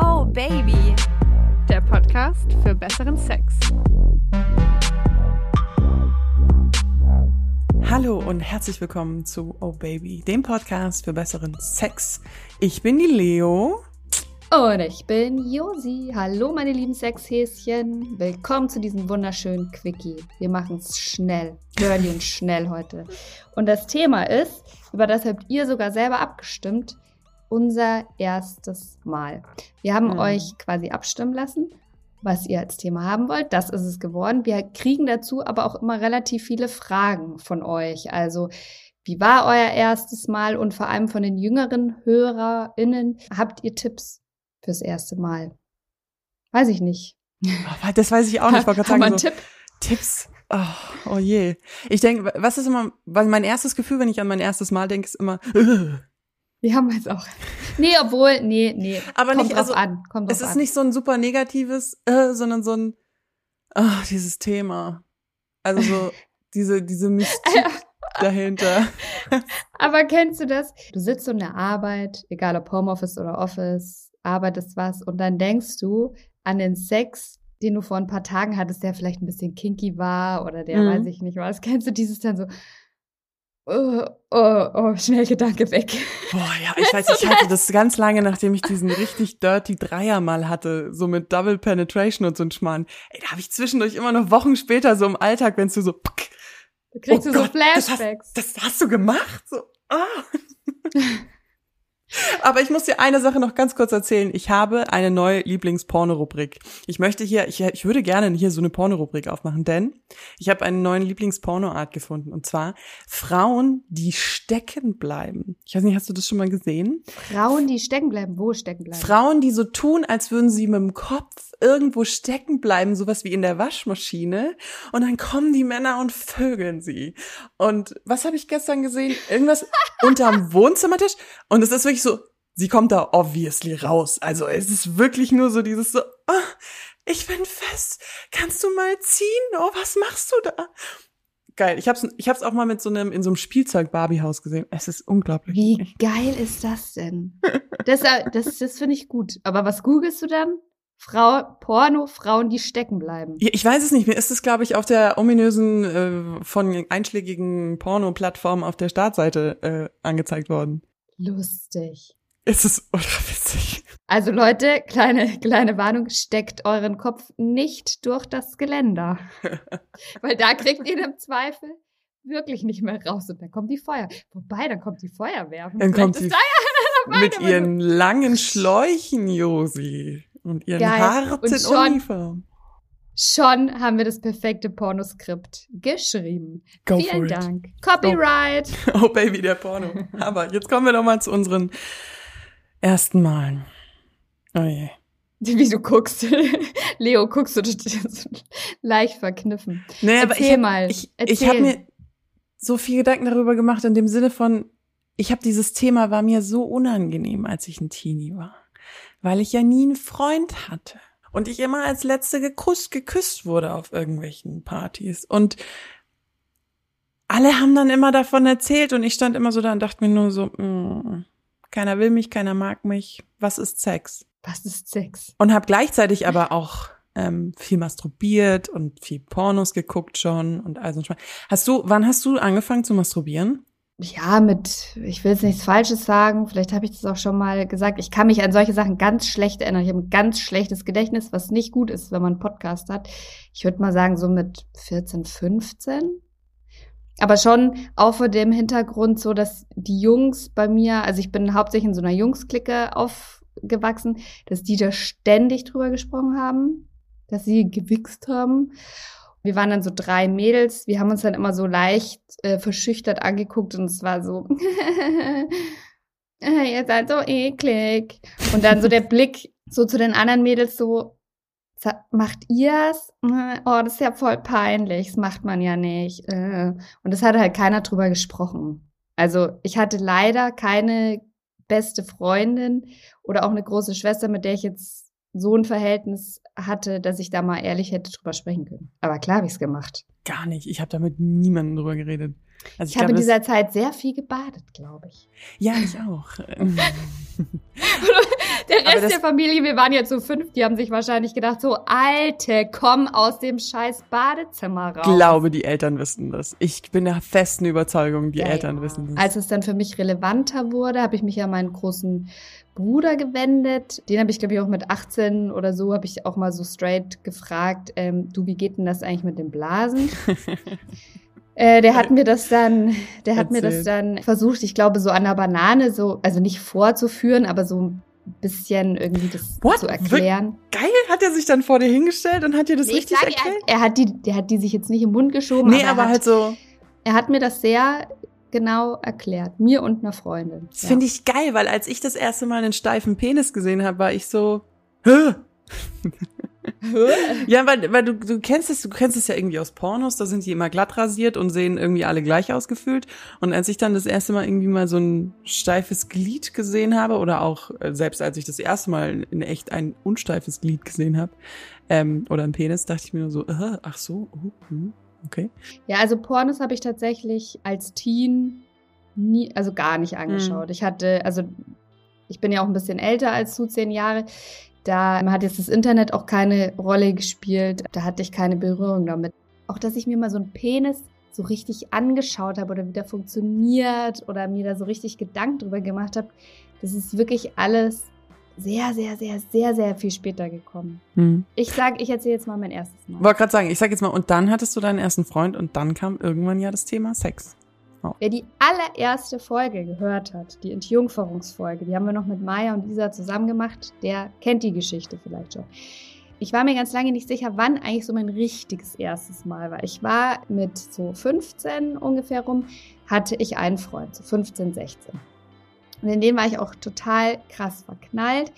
Oh Baby, der Podcast für besseren Sex. Hallo und herzlich willkommen zu Oh Baby, dem Podcast für besseren Sex. Ich bin die Leo. Und ich bin Josi. Hallo, meine lieben Sexhäschen. Willkommen zu diesem wunderschönen Quickie. Wir machen es schnell, girly und schnell heute. Und das Thema ist, über das habt ihr sogar selber abgestimmt, unser erstes Mal. Wir haben Mhm. euch quasi abstimmen lassen, was ihr als Thema haben wollt. Das ist es geworden. Wir kriegen dazu aber auch immer relativ viele Fragen von euch. Also, wie war euer erstes Mal? Und vor allem von den jüngeren HörerInnen, habt ihr Tipps fürs erste Mal? Weiß ich nicht. Das weiß ich auch nicht. Ich wollte gerade sagen, so, Tipp? Tipps. Oh, oh je. Ich denke, was ist immer, weil mein erstes Gefühl, wenn ich an mein erstes Mal denke, ist immer, Wir haben jetzt auch. Nee, obwohl, nee, nee. Aber Kommt nicht, drauf also, an. Kommt es ist an. nicht so ein super negatives, äh, sondern so ein, ah, dieses Thema. Also so, diese, diese Mystik dahinter. Aber kennst du das? Du sitzt so in der Arbeit, egal ob Homeoffice oder Office, arbeitest was und dann denkst du an den Sex, den du vor ein paar Tagen hattest, der vielleicht ein bisschen kinky war oder der Mhm. weiß ich nicht was. Kennst du dieses dann so? Oh, oh, oh, schnell Gedanke weg. Boah, ja, ich weiß, ich hatte das ganz lange, nachdem ich diesen richtig dirty Dreier mal hatte, so mit Double Penetration und so ein Schmarrn. Ey, da habe ich zwischendurch immer noch Wochen später so im Alltag, wenn du so, kriegst Oh du so Gott, das hast- Flashbacks. das hast du gemacht? So, ah. Aber ich muss dir eine Sache noch ganz kurz erzählen. Ich habe eine neue Lieblingsporno-Rubrik. Ich möchte hier, ich, ich würde gerne hier so eine Porno-Rubrik aufmachen, denn ich habe einen neuen Lieblingsporno-Art gefunden. Und zwar Frauen, die stecken bleiben. Ich weiß nicht, hast du das schon mal gesehen? Frauen, die stecken bleiben. Wo stecken bleiben? Frauen, die so tun, als würden sie mit dem Kopf irgendwo stecken bleiben, sowas wie in der Waschmaschine. Und dann kommen die Männer und vögeln sie. Und was habe ich gestern gesehen? Irgendwas unterm Wohnzimmertisch. Und es ist wirklich so, sie kommt da obviously raus. Also es ist wirklich nur so dieses so, ah, ich bin fest. Kannst du mal ziehen? Oh, was machst du da? Geil. Ich hab's, ich hab's auch mal mit so einem, in so einem Spielzeug-Barbie-Haus gesehen. Es ist unglaublich. Wie geil ist das denn? Das, das, das finde ich gut. Aber was googelst du dann? Frau, Porno, Frauen, die stecken bleiben. Ja, Ich weiß es nicht. Mir ist es, glaube ich, auf der ominösen äh, von einschlägigen Porno-Plattformen auf der Startseite äh, angezeigt worden. Lustig. Es ist ultra witzig. Also Leute, kleine, kleine Warnung, steckt euren Kopf nicht durch das Geländer. Weil da kriegt ihr im Zweifel wirklich nicht mehr raus und dann kommt die Feuer. Wobei, dann kommt die Feuerwehr. Dann Vielleicht kommt ist die da ja mit ihren langen Schläuchen, Josi. Und ihren Geil. harten Und schon- Uniform. Schon haben wir das perfekte Pornoskript geschrieben. Go Vielen for it. Dank. Copyright. Oh Baby, der Porno. Aber jetzt kommen wir doch mal zu unseren ersten Malen. Oh je. Wie du guckst. Leo, guckst du das leicht verkniffen. Nee, aber Erzähl ich mal. Ich, Erzähl. ich habe mir so viel Gedanken darüber gemacht in dem Sinne von, ich habe dieses Thema war mir so unangenehm, als ich ein Teenie war, weil ich ja nie einen Freund hatte und ich immer als letzte geküsst, geküsst wurde auf irgendwelchen Partys und alle haben dann immer davon erzählt und ich stand immer so da und dachte mir nur so, mm, keiner will mich, keiner mag mich, was ist Sex? Was ist Sex? Und habe gleichzeitig aber auch ähm, viel masturbiert und viel Pornos geguckt schon und all so ein. Hast du, wann hast du angefangen zu masturbieren? Ja, mit, ich will jetzt nichts Falsches sagen, vielleicht habe ich das auch schon mal gesagt. Ich kann mich an solche Sachen ganz schlecht erinnern. Ich habe ein ganz schlechtes Gedächtnis, was nicht gut ist, wenn man einen Podcast hat. Ich würde mal sagen, so mit 14, 15. Aber schon auch vor dem Hintergrund so, dass die Jungs bei mir, also ich bin hauptsächlich in so einer Jungsklicke aufgewachsen, dass die da ständig drüber gesprochen haben, dass sie gewichst haben. Wir waren dann so drei Mädels, wir haben uns dann immer so leicht äh, verschüchtert angeguckt und es war so, äh, ihr seid so eklig. Und dann so der Blick so zu den anderen Mädels so, "Sa- macht ihr's? Äh, Oh, das ist ja voll peinlich, das macht man ja nicht. äh." Und das hat halt keiner drüber gesprochen. Also ich hatte leider keine beste Freundin oder auch eine große Schwester, mit der ich jetzt so ein Verhältnis hatte, dass ich da mal ehrlich hätte drüber sprechen können. Aber klar habe ich es gemacht. Gar nicht. Ich habe da mit niemandem drüber geredet. Also Ich habe glaub, in dieser Zeit sehr viel gebadet, glaube ich. Ja, ich auch. Der Rest der Familie, wir waren jetzt so fünf, die haben sich wahrscheinlich gedacht, so, Alte, komm aus dem scheiß Badezimmer raus. glaube, die Eltern wissen das. Ich bin der festen Überzeugung, die Ja, Eltern ja. wissen das. Als es dann für mich relevanter wurde, habe ich mich an meinen großen Bruder gewendet. Den habe ich, glaube ich, auch mit 18 oder so, habe ich auch mal so straight gefragt, ähm, du, wie geht denn das eigentlich mit den Blasen? Äh, der hat mir das dann, der hat mir das dann versucht, ich glaube, so an der Banane, so, also nicht vorzuführen, aber so ein bisschen irgendwie das What? zu erklären. Geil, hat er sich dann vor dir hingestellt und hat dir das Nee, ich richtig sag, erklärt? er, er hat die, der hat die sich jetzt nicht im Mund geschoben, Nee, aber, aber er, halt hat, so, er hat mir das sehr genau erklärt, mir und einer Freundin. das finde ich geil, weil als ich das erste Mal einen steifen Penis gesehen habe, war ich so, Hä? Ja, weil, weil du, du kennst es, du kennst es ja irgendwie aus Pornos, da sind die immer glatt rasiert und sehen irgendwie alle gleich ausgefühlt. Und als ich dann das erste Mal irgendwie mal so ein steifes Glied gesehen habe, oder auch äh, selbst als ich das erste Mal in echt ein unsteifes Glied gesehen habe, ähm, oder ein Penis, dachte ich mir nur so, äh, ach so, uh, hm, okay. Ja, also Pornos habe ich tatsächlich als Teen nie, also gar nicht angeschaut. Ich hatte, also ich bin ja auch ein bisschen älter als du, zehn Jahre. Da hat jetzt das Internet auch keine Rolle gespielt. Da hatte ich keine Berührung damit. Auch, dass ich mir mal so einen Penis so richtig angeschaut habe oder wie der funktioniert oder mir da so richtig Gedanken drüber gemacht habe, das ist wirklich alles sehr, sehr, sehr, sehr, sehr viel später gekommen. Hm. Ich sag, ich erzähle jetzt mal mein erstes Mal. Wollte gerade sagen, ich sag jetzt mal, und dann hattest du deinen ersten Freund und dann kam irgendwann ja das Thema Sex. Wer die allererste Folge gehört hat, die Entjungferungsfolge, die haben wir noch mit Maya und Lisa zusammen gemacht, der kennt die Geschichte vielleicht schon. Ich war mir ganz lange nicht sicher, wann eigentlich so mein richtiges erstes Mal war. Ich war mit so 15 ungefähr rum, hatte ich einen Freund, so 15, 16. Und in den war ich auch total krass verknallt.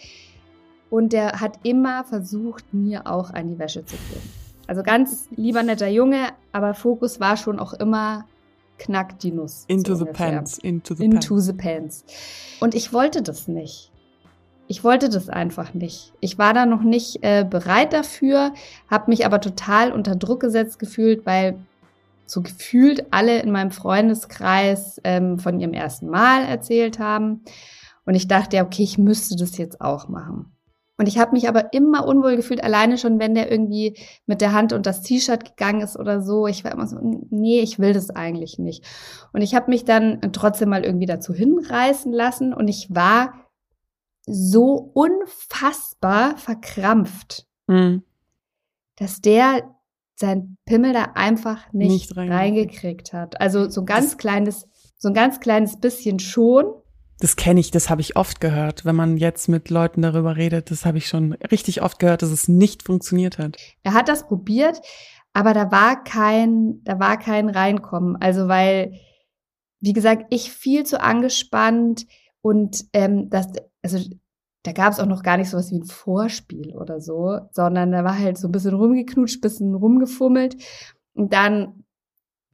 Und der hat immer versucht, mir auch an die Wäsche zu geben. Also ganz lieber netter Junge, aber Fokus war schon auch immer knackt die Nuss. Into so the ungefähr. pants, into the Into pants. the pants. Und ich wollte das nicht. Ich wollte das einfach nicht. Ich war da noch nicht äh, bereit dafür, habe mich aber total unter Druck gesetzt gefühlt, weil so gefühlt alle in meinem Freundeskreis ähm, von ihrem ersten Mal erzählt haben. Und ich dachte, ja, okay, ich müsste das jetzt auch machen. Und ich habe mich aber immer unwohl gefühlt, alleine schon, wenn der irgendwie mit der Hand unter das T-Shirt gegangen ist oder so. Ich war immer so, nee, ich will das eigentlich nicht. Und ich habe mich dann trotzdem mal irgendwie dazu hinreißen lassen und ich war so unfassbar verkrampft, Hm. dass der sein Pimmel da einfach nicht, Nicht reingekriegt. reingekriegt hat. Also so ein ganz Das- kleines, so ein ganz kleines bisschen schon. Das kenne ich, das habe ich oft gehört. Wenn man jetzt mit Leuten darüber redet, das habe ich schon richtig oft gehört, dass es nicht funktioniert hat. Er hat das probiert, aber da war kein, da war kein Reinkommen. Also weil, wie gesagt, ich viel zu angespannt und ähm, das, also da gab es auch noch gar nicht sowas wie ein Vorspiel oder so, sondern da war halt so ein bisschen rumgeknutscht, bisschen rumgefummelt und dann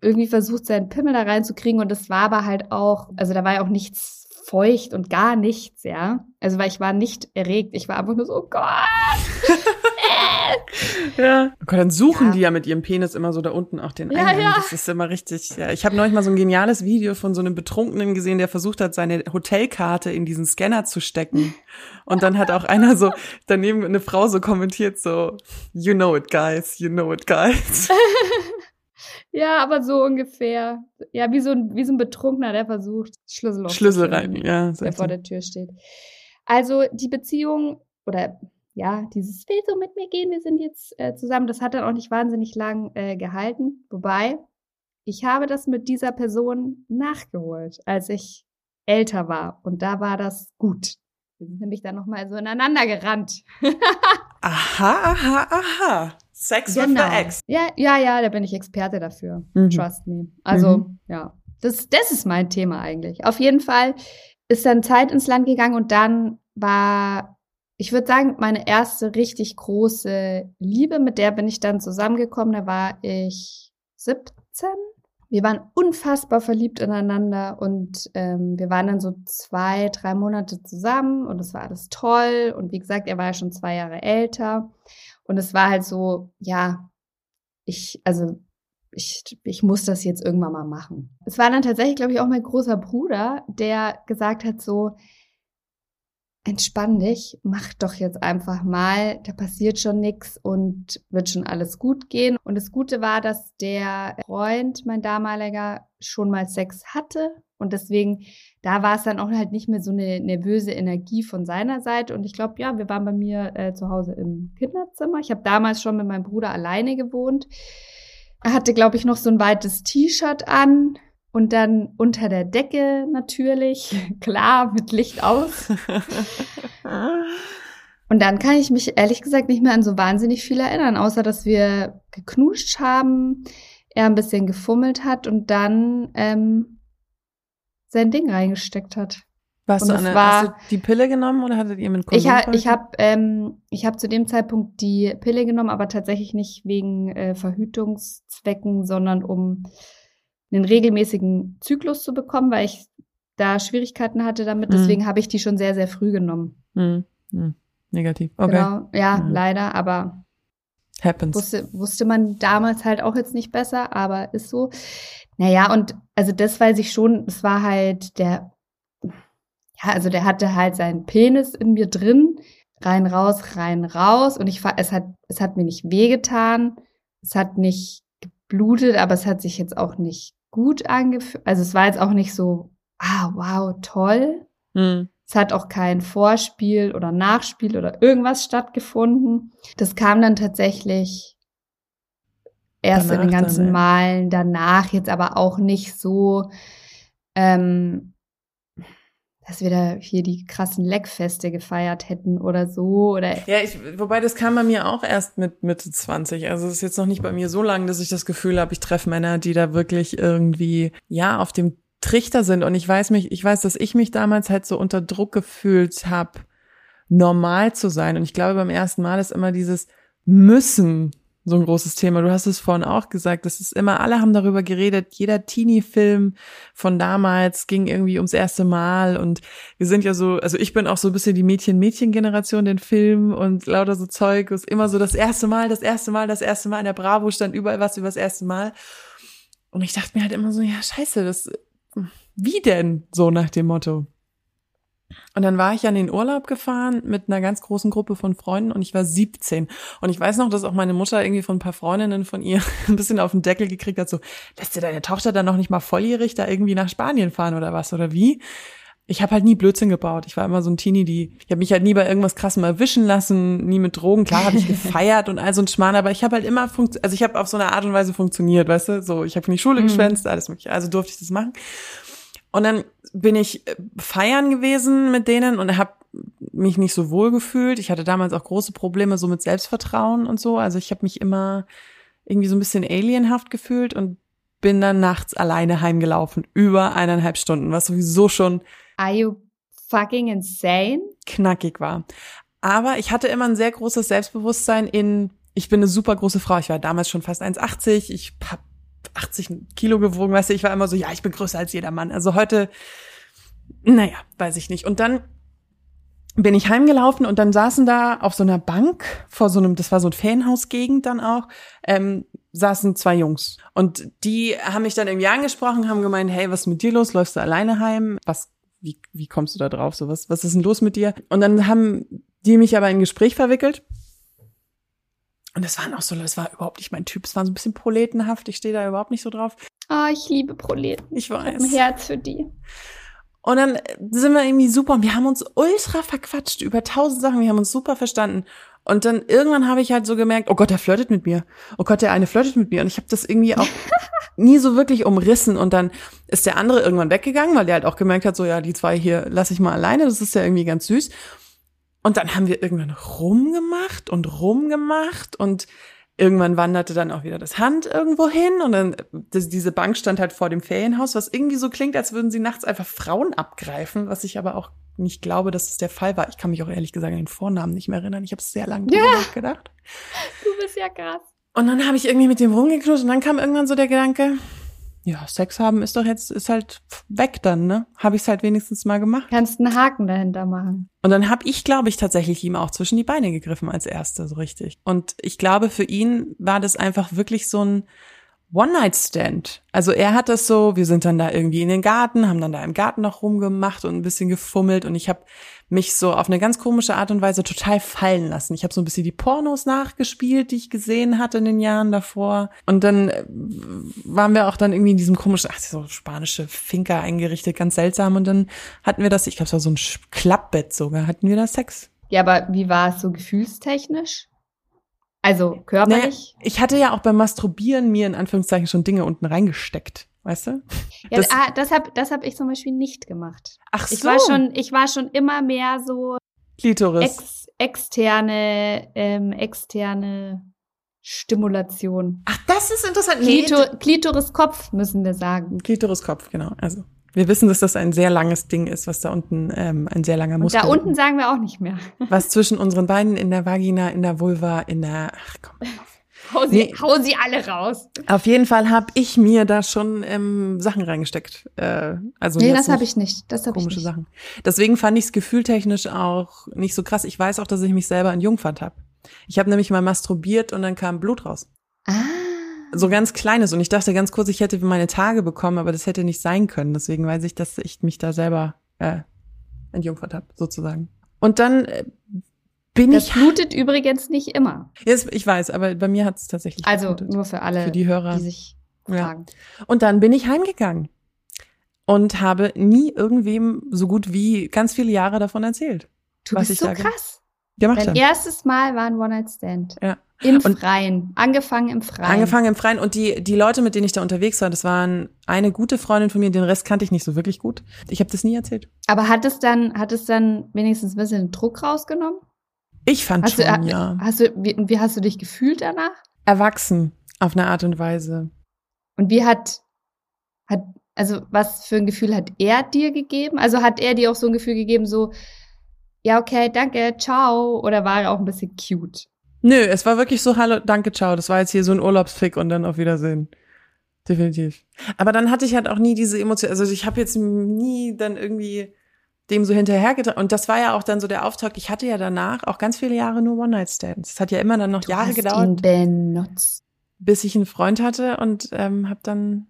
irgendwie versucht, seinen Pimmel da reinzukriegen und das war aber halt auch, also da war ja auch nichts feucht und gar nichts, ja. Also weil ich war nicht erregt, ich war einfach nur so, oh Gott, Ja. Oh Gott, dann suchen Ja. die ja mit ihrem Penis immer so da unten auch den Ja, Eingang. ja. Das ist immer richtig. Ja, ich habe neulich mal so ein geniales Video von so einem Betrunkenen gesehen, der versucht hat, seine Hotelkarte in diesen Scanner zu stecken. Und dann hat auch einer so daneben eine Frau so kommentiert so, you know it, guys, you know it, guys. Ja, aber so ungefähr. Ja, wie so ein, wie so ein Betrunkener, der versucht, Schlüssel Schlüssel rein, ja. Der vor der Tür steht. Also die Beziehung oder ja, dieses will so mit mir gehen, wir sind jetzt äh, zusammen, das hat dann auch nicht wahnsinnig lang äh, gehalten. Wobei, ich habe das mit dieser Person nachgeholt, als ich älter war. Und da war das gut. Wir sind nämlich dann nochmal so ineinander gerannt. Aha, aha, aha. Sex with the ex. Ja, ja, ja, da bin ich Experte dafür. Mhm. Trust me. Also, Mhm. ja. Das, das ist mein Thema eigentlich. Auf jeden Fall ist dann Zeit ins Land gegangen und dann war, ich würde sagen, meine erste richtig große Liebe, mit der bin ich dann zusammengekommen. Da war ich 17. Wir waren unfassbar verliebt ineinander und ähm, wir waren dann so zwei, drei Monate zusammen und es war alles toll. Und wie gesagt, er war ja schon zwei Jahre älter. Und es war halt so, ja, ich, also ich, ich muss das jetzt irgendwann mal machen. Es war dann tatsächlich, glaube ich, auch mein großer Bruder, der gesagt hat so, entspann dich, mach doch jetzt einfach mal, da passiert schon nichts und wird schon alles gut gehen. Und das Gute war, dass der Freund, mein damaliger, schon mal Sex hatte und deswegen, da war es dann auch halt nicht mehr so eine nervöse Energie von seiner Seite. Und ich glaube, ja, wir waren bei mir äh, zu Hause im Kinderzimmer. Ich habe damals schon mit meinem Bruder alleine gewohnt. Er hatte, glaube ich, noch so ein weites T-Shirt an und dann unter der Decke natürlich, klar, mit Licht aus. Und dann kann ich mich ehrlich gesagt nicht mehr an so wahnsinnig viel erinnern, außer dass wir geknuscht haben, er ein bisschen gefummelt hat und dann ähm, sein Ding reingesteckt hat. Warst Und du eine, war- hast du die Pille genommen oder hattet ihr mit Ich, ha, ich habe ähm, ich hab zu dem Zeitpunkt die Pille genommen, aber tatsächlich nicht wegen äh, Verhütungszwecken, sondern um einen regelmäßigen Zyklus zu bekommen, weil ich da Schwierigkeiten hatte damit. Mhm. Deswegen habe ich die schon sehr, sehr früh genommen. Hm, hm. Negativ. Okay. Genau. Ja, Mhm. leider, aber Happens. wusste, wusste man damals halt auch jetzt nicht besser, aber ist so. Naja, und also das weiß ich schon, es war halt der, ja, also der hatte halt seinen Penis in mir drin, rein, raus, rein, raus. Und ich es hat, es hat mir nicht wehgetan, es hat nicht geblutet, aber es hat sich jetzt auch nicht gut angefühlt. Also es war jetzt auch nicht so, ah, wow, toll. Hm. Es hat auch kein Vorspiel oder Nachspiel oder irgendwas stattgefunden. Das kam dann tatsächlich erst in den Danach dann, ganzen ja. Malen danach, jetzt aber auch nicht so, ähm, dass wir da hier die krassen Leckfeste gefeiert hätten oder so oder Ja, ich, wobei das kam bei mir auch erst mit Mitte 20. Also es ist jetzt noch nicht bei mir so lang, dass ich das Gefühl habe, ich treffe Männer, die da wirklich irgendwie, ja, auf dem Trichter sind. Und ich weiß mich, ich weiß, dass ich mich damals halt so unter Druck gefühlt habe, normal zu sein. Und ich glaube, beim ersten Mal ist immer dieses Müssen so ein großes Thema. Du hast es vorhin auch gesagt, das ist immer, alle haben darüber geredet, jeder Teenie-Film von damals ging irgendwie ums erste Mal und wir sind ja so, also ich bin auch so ein bisschen die Mädchen-Mädchen-Generation, den Film und lauter so Zeug, ist immer so das erste Mal, das erste Mal, das erste Mal, in der Bravo stand überall was über das erste Mal. Und ich dachte mir halt immer so, ja, scheiße, das, wie denn? So nach dem Motto. Und dann war ich ja in den Urlaub gefahren mit einer ganz großen Gruppe von Freunden und ich war 17. Und ich weiß noch, dass auch meine Mutter irgendwie von ein paar Freundinnen von ihr ein bisschen auf den Deckel gekriegt hat, so, lässt dir deine Tochter dann noch nicht mal volljährig da irgendwie nach Spanien fahren oder was oder wie? Ich habe halt nie Blödsinn gebaut. Ich war immer so ein Teenie, die, ich habe mich halt nie bei irgendwas krassem erwischen lassen, nie mit Drogen. Klar habe ich gefeiert und all so ein Schmarrn, aber ich habe halt immer funkt, also ich habe auf so eine Art und Weise funktioniert, weißt du? So, ich habe in die Schule Mhm. geschwänzt, alles mögliche. Also durfte ich das machen. Und dann bin ich äh, feiern gewesen mit denen und habe mich nicht so wohl gefühlt. Ich hatte damals auch große Probleme so mit Selbstvertrauen und so. Also ich habe mich immer irgendwie so ein bisschen alienhaft gefühlt und bin dann nachts alleine heimgelaufen, über eineinhalb Stunden, was sowieso schon Are you fucking insane? knackig war. Aber ich hatte immer ein sehr großes Selbstbewusstsein in, ich bin eine super große Frau. Ich war damals schon fast 1,80. Ich habe 80 Kilo gewogen, weißt du, ich war immer so, ja, ich bin größer als jeder Mann. Also heute, naja, weiß ich nicht. Und dann bin ich heimgelaufen und dann saßen da auf so einer Bank vor so einem, das war so ein Ferienhausgegend dann auch, ähm, saßen zwei Jungs. Und die haben mich dann irgendwie angesprochen, haben gemeint, hey, was ist mit dir los? Läufst du alleine heim? Was, wie, wie kommst du da drauf? So, was, was ist denn los mit dir? Und dann haben die mich aber in ein Gespräch verwickelt. Und es waren auch so, es war überhaupt nicht mein Typ. Es war so ein bisschen proletenhaft. Ich stehe da überhaupt nicht so drauf. Ah, ich liebe Proleten. Ich Ich hab ein weiß. Herz für die. Und dann sind wir irgendwie super und wir haben uns ultra verquatscht über tausend Sachen. Wir haben uns super verstanden. Und dann irgendwann habe ich halt so gemerkt, oh Gott, der flirtet mit mir. Oh Gott, der eine flirtet mit mir. Und ich habe das irgendwie auch nie so wirklich umrissen. Und dann ist der andere irgendwann weggegangen, weil der halt auch gemerkt hat, so ja, die zwei hier lasse ich mal alleine. Das ist ja irgendwie ganz süß. Und dann haben wir irgendwann rumgemacht und rumgemacht und irgendwann wanderte dann auch wieder das Hand irgendwo hin und dann das, diese Bank stand halt vor dem Ferienhaus, was irgendwie so klingt, als würden sie nachts einfach Frauen abgreifen, was ich aber auch nicht glaube, dass es der Fall war. Ich kann mich auch ehrlich gesagt an den Vornamen nicht mehr erinnern. Ich habe sehr lange drüber Ja. nachgedacht. Du bist ja krass. Und dann habe ich irgendwie mit dem rumgeknutscht und dann kam irgendwann so der Gedanke, ja, Sex haben ist doch jetzt, ist halt weg dann, ne? Habe ich es halt wenigstens mal gemacht. Kannst einen Haken dahinter machen. Und dann habe ich, glaube ich, tatsächlich ihm auch zwischen die Beine gegriffen als Erste, so richtig. Und ich glaube, für ihn war das einfach wirklich so ein One-Night-Stand. Also er hat das so, wir sind dann da irgendwie in den Garten, haben dann da im Garten noch rumgemacht und ein bisschen gefummelt und ich habe mich so auf eine ganz komische Art und Weise total fallen lassen. Ich habe so ein bisschen die Pornos nachgespielt, die ich gesehen hatte in den Jahren davor. Und dann äh, waren wir auch dann irgendwie in diesem komischen, ach, so spanische Finca eingerichtet, ganz seltsam. Und dann hatten wir das, ich glaube, es war so ein Klappbett sogar, hatten wir da Sex. Ja, aber wie war es so gefühlstechnisch? Also körperlich? Naja, ich hatte ja auch beim Masturbieren mir in Anführungszeichen schon Dinge unten reingesteckt, weißt du? Ja, das, ah, das habe das hab ich zum Beispiel nicht gemacht. Ach so. Ich war schon, ich war schon immer mehr so Klitoris. ex, externe, ähm, externe Stimulation. Ach, das ist interessant. Nee, Klito, Klitoriskopf müssen wir sagen. Klitoriskopf, genau. Also wir wissen, dass das ein sehr langes Ding ist, was da unten, ähm, ein sehr langer Und Muskel. da unten sagen wir auch nicht mehr. was zwischen unseren Beinen in der Vagina, in der Vulva, in der. Ach komm. Hau sie, Nee. hau sie alle raus. Auf jeden Fall habe ich mir da schon ähm, Sachen reingesteckt. Äh, also Nee, das habe ich nicht. Das habe ich komische nicht. Sachen. Deswegen fand ich es gefühltechnisch auch nicht so krass. Ich weiß auch, dass ich mich selber entjungfert habe. Ich habe nämlich mal masturbiert und dann kam Blut raus. Ah. So ganz kleines. Und ich dachte ganz kurz, ich hätte meine Tage bekommen, aber das hätte nicht sein können. Deswegen weiß ich, dass ich mich da selber äh, entjungfert habe, sozusagen. Und dann äh, bin Das ich. blutet übrigens nicht immer. Jetzt, ich weiß, aber bei mir hat es tatsächlich Also geblutet. nur für alle, für die Hörer. die sich Ja. fragen. Und dann bin ich heimgegangen und habe nie irgendwem so gut wie ganz viele Jahre davon erzählt, Du Was bist ich so da ge- krass. gemacht Dein habe. erstes Mal war ein One-Night-Stand. Ja. Im Und- Freien. Angefangen im Freien. Angefangen im Freien und die die Leute, mit denen ich da unterwegs war, das waren eine gute Freundin von mir, den Rest kannte ich nicht so wirklich gut. Ich habe das nie erzählt. Aber hat es dann, hat es dann wenigstens ein bisschen Druck rausgenommen? Ich fand Hast schon, du, äh, ja, hast du, wie, wie hast du dich gefühlt danach? erwachsen auf eine Art und Weise. Und wie hat, hat, also was für ein Gefühl hat er dir gegeben? Also hat er dir auch so ein Gefühl gegeben, so, ja, okay, danke, ciao, oder war er auch ein bisschen cute? Nö, es war wirklich so, hallo, danke, ciao. Das war jetzt hier so ein Urlaubsfick und dann auf Wiedersehen. Definitiv. Aber dann hatte ich halt auch nie diese Emotion, also ich habe jetzt nie dann irgendwie dem so hinterhergetragen. Und das war ja auch dann so der Auftakt. Ich hatte ja danach auch ganz viele Jahre nur One-Night-Stands. Es hat ja immer dann noch Jahre hast gedauert, ihn benutzt. bis ich einen Freund hatte und ähm, habe dann.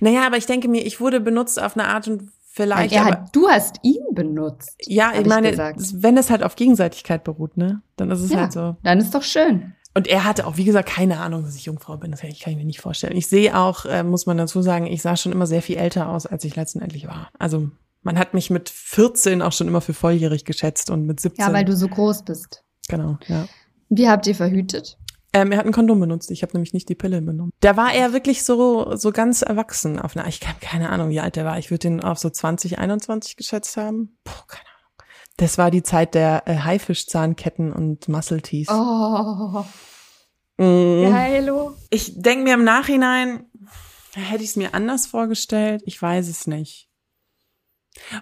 Naja, aber ich denke mir, ich wurde benutzt auf eine Art und vielleicht. er aber, du hast ihn benutzt. ja, hab ich ich meine, gesagt. wenn es halt auf Gegenseitigkeit beruht, ne, dann ist es Ja. halt so. Dann ist doch schön. Und er hatte auch, wie gesagt, keine Ahnung, dass ich Jungfrau bin. Das kann ich, kann ich mir nicht vorstellen. Ich sehe auch, äh, muss man dazu sagen, ich sah schon immer sehr viel älter aus, als ich letztendlich war. Also man hat mich mit 14 auch schon immer für volljährig geschätzt und mit 17. Ja, weil du so groß bist. Genau, ja. Wie habt ihr verhütet? Ähm, er hat ein Kondom benutzt. Ich habe nämlich nicht die Pille benommen. Da war er wirklich so so ganz erwachsen. Auf eine, ich habe keine Ahnung, wie alt er war. Ich würde ihn auf so 20, 21 geschätzt haben. Puh, keine Ahnung. Das war die Zeit der äh, Haifischzahnketten und Muscle Teeth. Oh, Mm. geilo. Ich denke mir im Nachhinein, hätte ich es mir anders vorgestellt. Ich weiß es nicht.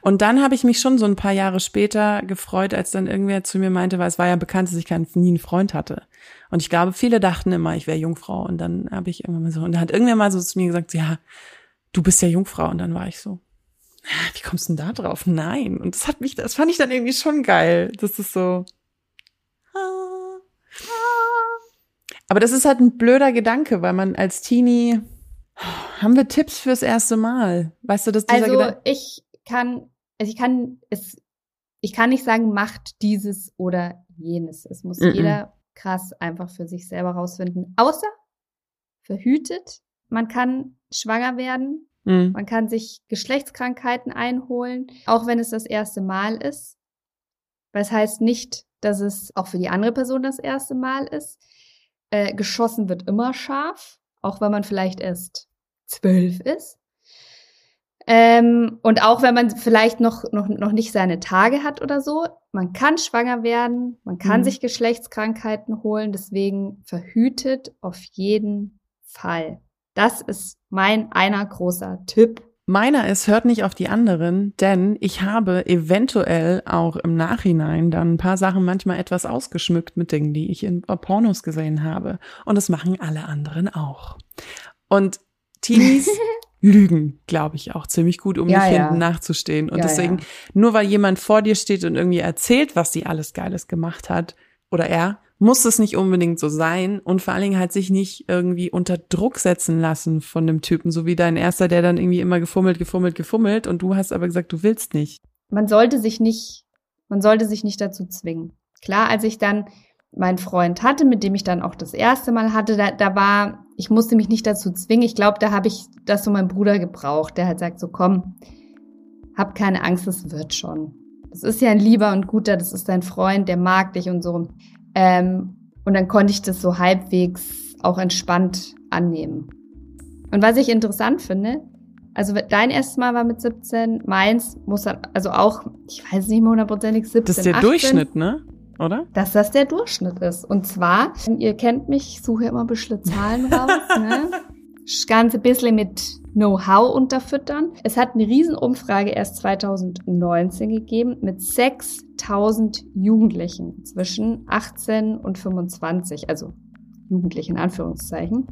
Und dann habe ich mich schon so ein paar Jahre später gefreut, als dann irgendwer zu mir meinte, weil es war ja bekannt, dass ich keinen, nie einen Freund hatte. Und ich glaube, viele dachten immer, ich wäre Jungfrau. Und dann habe ich irgendwann mal so, und dann hat irgendwer mal so zu mir gesagt, ja, du bist ja Jungfrau. Und dann war ich so, "Ah, wie kommst du denn da drauf? Nein. Und das hat mich, das fand ich dann irgendwie schon geil. Das ist so. ah, ah. Aber das ist halt ein blöder Gedanke, weil man als Teenie haben wir Tipps fürs erste Mal. Weißt du, dass dieser Also Gedanke ich kann, also ich kann es, ich kann nicht sagen, macht dieses oder jenes. Es muss Mm-mm. jeder krass einfach für sich selber rausfinden. Außer verhütet. Man kann schwanger werden. Hm. Man kann sich Geschlechtskrankheiten einholen, auch wenn es das erste Mal ist. Weil es heißt nicht, dass es auch für die andere Person das erste Mal ist. Äh, geschossen wird immer scharf, auch wenn man vielleicht erst zwölf ist. Ähm, und auch wenn man vielleicht noch, noch, noch nicht seine Tage hat oder so, man kann schwanger werden, man kann Mhm. sich Geschlechtskrankheiten holen, deswegen verhütet auf jeden Fall. Das ist mein einer großer Tipp. Meiner ist, hört nicht auf die anderen, denn ich habe eventuell auch im Nachhinein dann ein paar Sachen manchmal etwas ausgeschmückt mit Dingen, die ich in Pornos gesehen habe. Und das machen alle anderen auch. Und Teenies lügen, glaube ich, auch ziemlich gut, um Ja, nicht ja. hinten nachzustehen. Und Ja, deswegen, nur weil jemand vor dir steht und irgendwie erzählt, was sie alles Geiles gemacht hat, oder er, muss es nicht unbedingt so sein und vor allen Dingen halt sich nicht irgendwie unter Druck setzen lassen von einem Typen, so wie dein erster, der dann irgendwie immer gefummelt, gefummelt, gefummelt und du hast aber gesagt, du willst nicht. Man sollte sich nicht, man sollte sich nicht dazu zwingen. Klar, als ich dann meinen Freund hatte, mit dem ich dann auch das erste Mal hatte, da, da war, ich musste mich nicht dazu zwingen. Ich glaube, da habe ich das so mein Bruder gebraucht, der halt sagt so, komm, hab keine Angst, es wird schon. Das ist ja ein lieber und guter, das ist dein Freund, der mag dich und so. Ähm, und dann konnte ich das so halbwegs auch entspannt annehmen. Und was ich interessant finde, also dein erstes Mal war mit 17, meins muss dann, also auch, ich weiß nicht mehr hundertprozentig, 17, Das ist der 18, Durchschnitt, ne? Oder? Dass das der Durchschnitt ist. Und zwar, ihr kennt mich, ich suche immer ein bisschen Zahlen raus, ne? Das Ganze bisschen mit Know-how unterfüttern. Es hat eine Riesenumfrage erst 2019 gegeben mit 6000 Jugendlichen zwischen 18 und 25, also Jugendlichen in Anführungszeichen,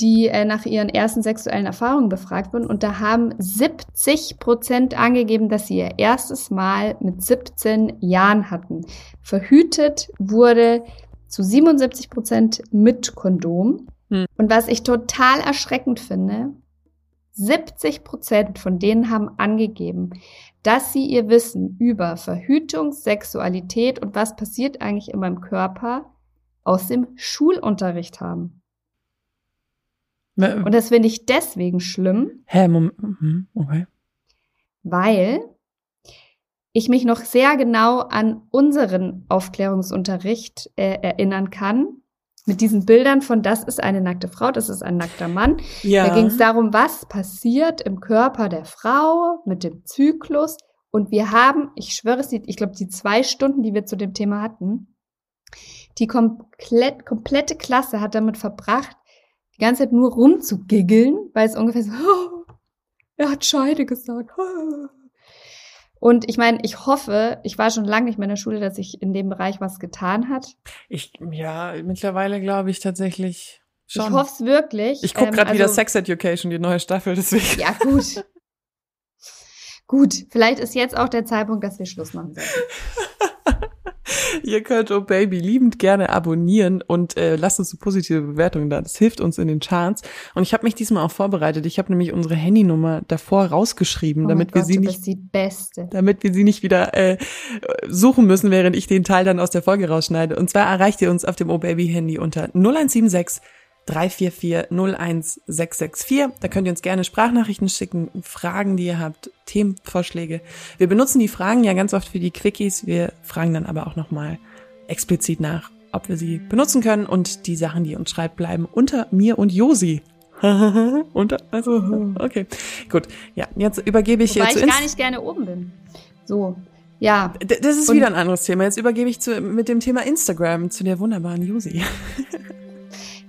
die äh, nach ihren ersten sexuellen Erfahrungen befragt wurden. Und da haben 70 Prozent angegeben, dass sie ihr erstes Mal mit 17 Jahren hatten. Verhütet wurde zu 77 Prozent mit Kondom. Hm. Und was ich total erschreckend finde, 70 Prozent von denen haben angegeben, dass sie ihr Wissen über Verhütung, Sexualität und was passiert eigentlich in meinem Körper aus dem Schulunterricht haben. Und das finde ich deswegen schlimm, Hä, Moment. mhm, Okay. weil ich mich noch sehr genau an unseren Aufklärungsunterricht äh, erinnern kann. Mit diesen Bildern von, das ist eine nackte Frau, das ist ein nackter Mann. Ja. Da ging es darum, was passiert im Körper der Frau mit dem Zyklus. Und wir haben, ich schwöre es, ich glaube, die zwei Stunden, die wir zu dem Thema hatten, die komplett, komplette Klasse hat damit verbracht, die ganze Zeit nur rumzugiggeln, weil es ungefähr so, oh, er hat Scheide gesagt. oh. Und ich meine, ich hoffe, ich war schon lange nicht mehr in der Schule, dass sich in dem Bereich was getan hat. Ich, ja, mittlerweile glaube ich tatsächlich schon. Ich hoffe es wirklich. Ich gucke Ähm, gerade wieder also- Sex Education, die neue Staffel, deswegen. Ja, gut. gut, vielleicht ist jetzt auch der Zeitpunkt, dass wir Schluss machen sollten. Ihr könnt Oh Baby liebend gerne abonnieren und äh, lasst uns eine positive Bewertung da. Das hilft uns in den Charts. Und ich habe mich diesmal auch vorbereitet. Ich habe nämlich unsere Handynummer davor rausgeschrieben, Oh damit wir Gott, sie nicht bist die Beste. damit wir sie nicht wieder äh, suchen müssen, während ich den Teil dann aus der Folge rausschneide. Und zwar erreicht ihr uns auf dem O-Baby-Handy unter 0176 344 01664. Da könnt ihr uns gerne Sprachnachrichten schicken, Fragen, die ihr habt, Themenvorschläge. Wir benutzen die Fragen ja ganz oft für die Quickies. Wir fragen dann aber auch nochmal explizit nach, ob wir sie benutzen können. Und die Sachen, die ihr uns schreibt, bleiben unter mir und Josi. unter, also, okay. Gut. Ja, jetzt übergebe ich Wobei hier zu ich gar nicht gerne oben bin. So, ja. D- Das ist Und- wieder ein anderes Thema. Jetzt übergebe ich zu, mit dem Thema Instagram zu der wunderbaren Josi.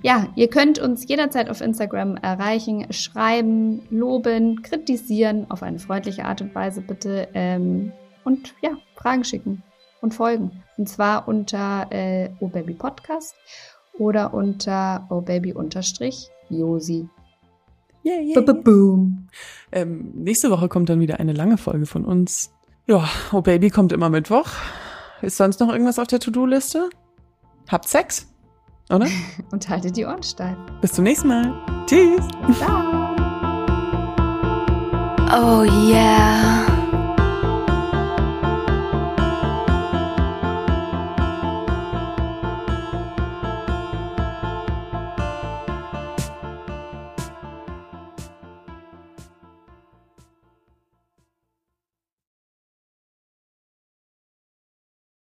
Ja, ihr könnt uns jederzeit auf Instagram erreichen, schreiben, loben, kritisieren, auf eine freundliche Art und Weise bitte. Ähm, und ja, Fragen schicken und folgen. Und zwar unter äh, obaby Podcast oder unter obaby-josi. Yeah, yeah. Boom. Ähm, nächste Woche kommt dann wieder eine lange Folge von uns. Ja, oh Baby kommt immer Mittwoch. Ist sonst noch irgendwas auf der To-Do-Liste? Habt Sex? Oder? Und haltet die Ohren steif. Bis zum nächsten Mal. Tschüss. Ciao. Oh yeah.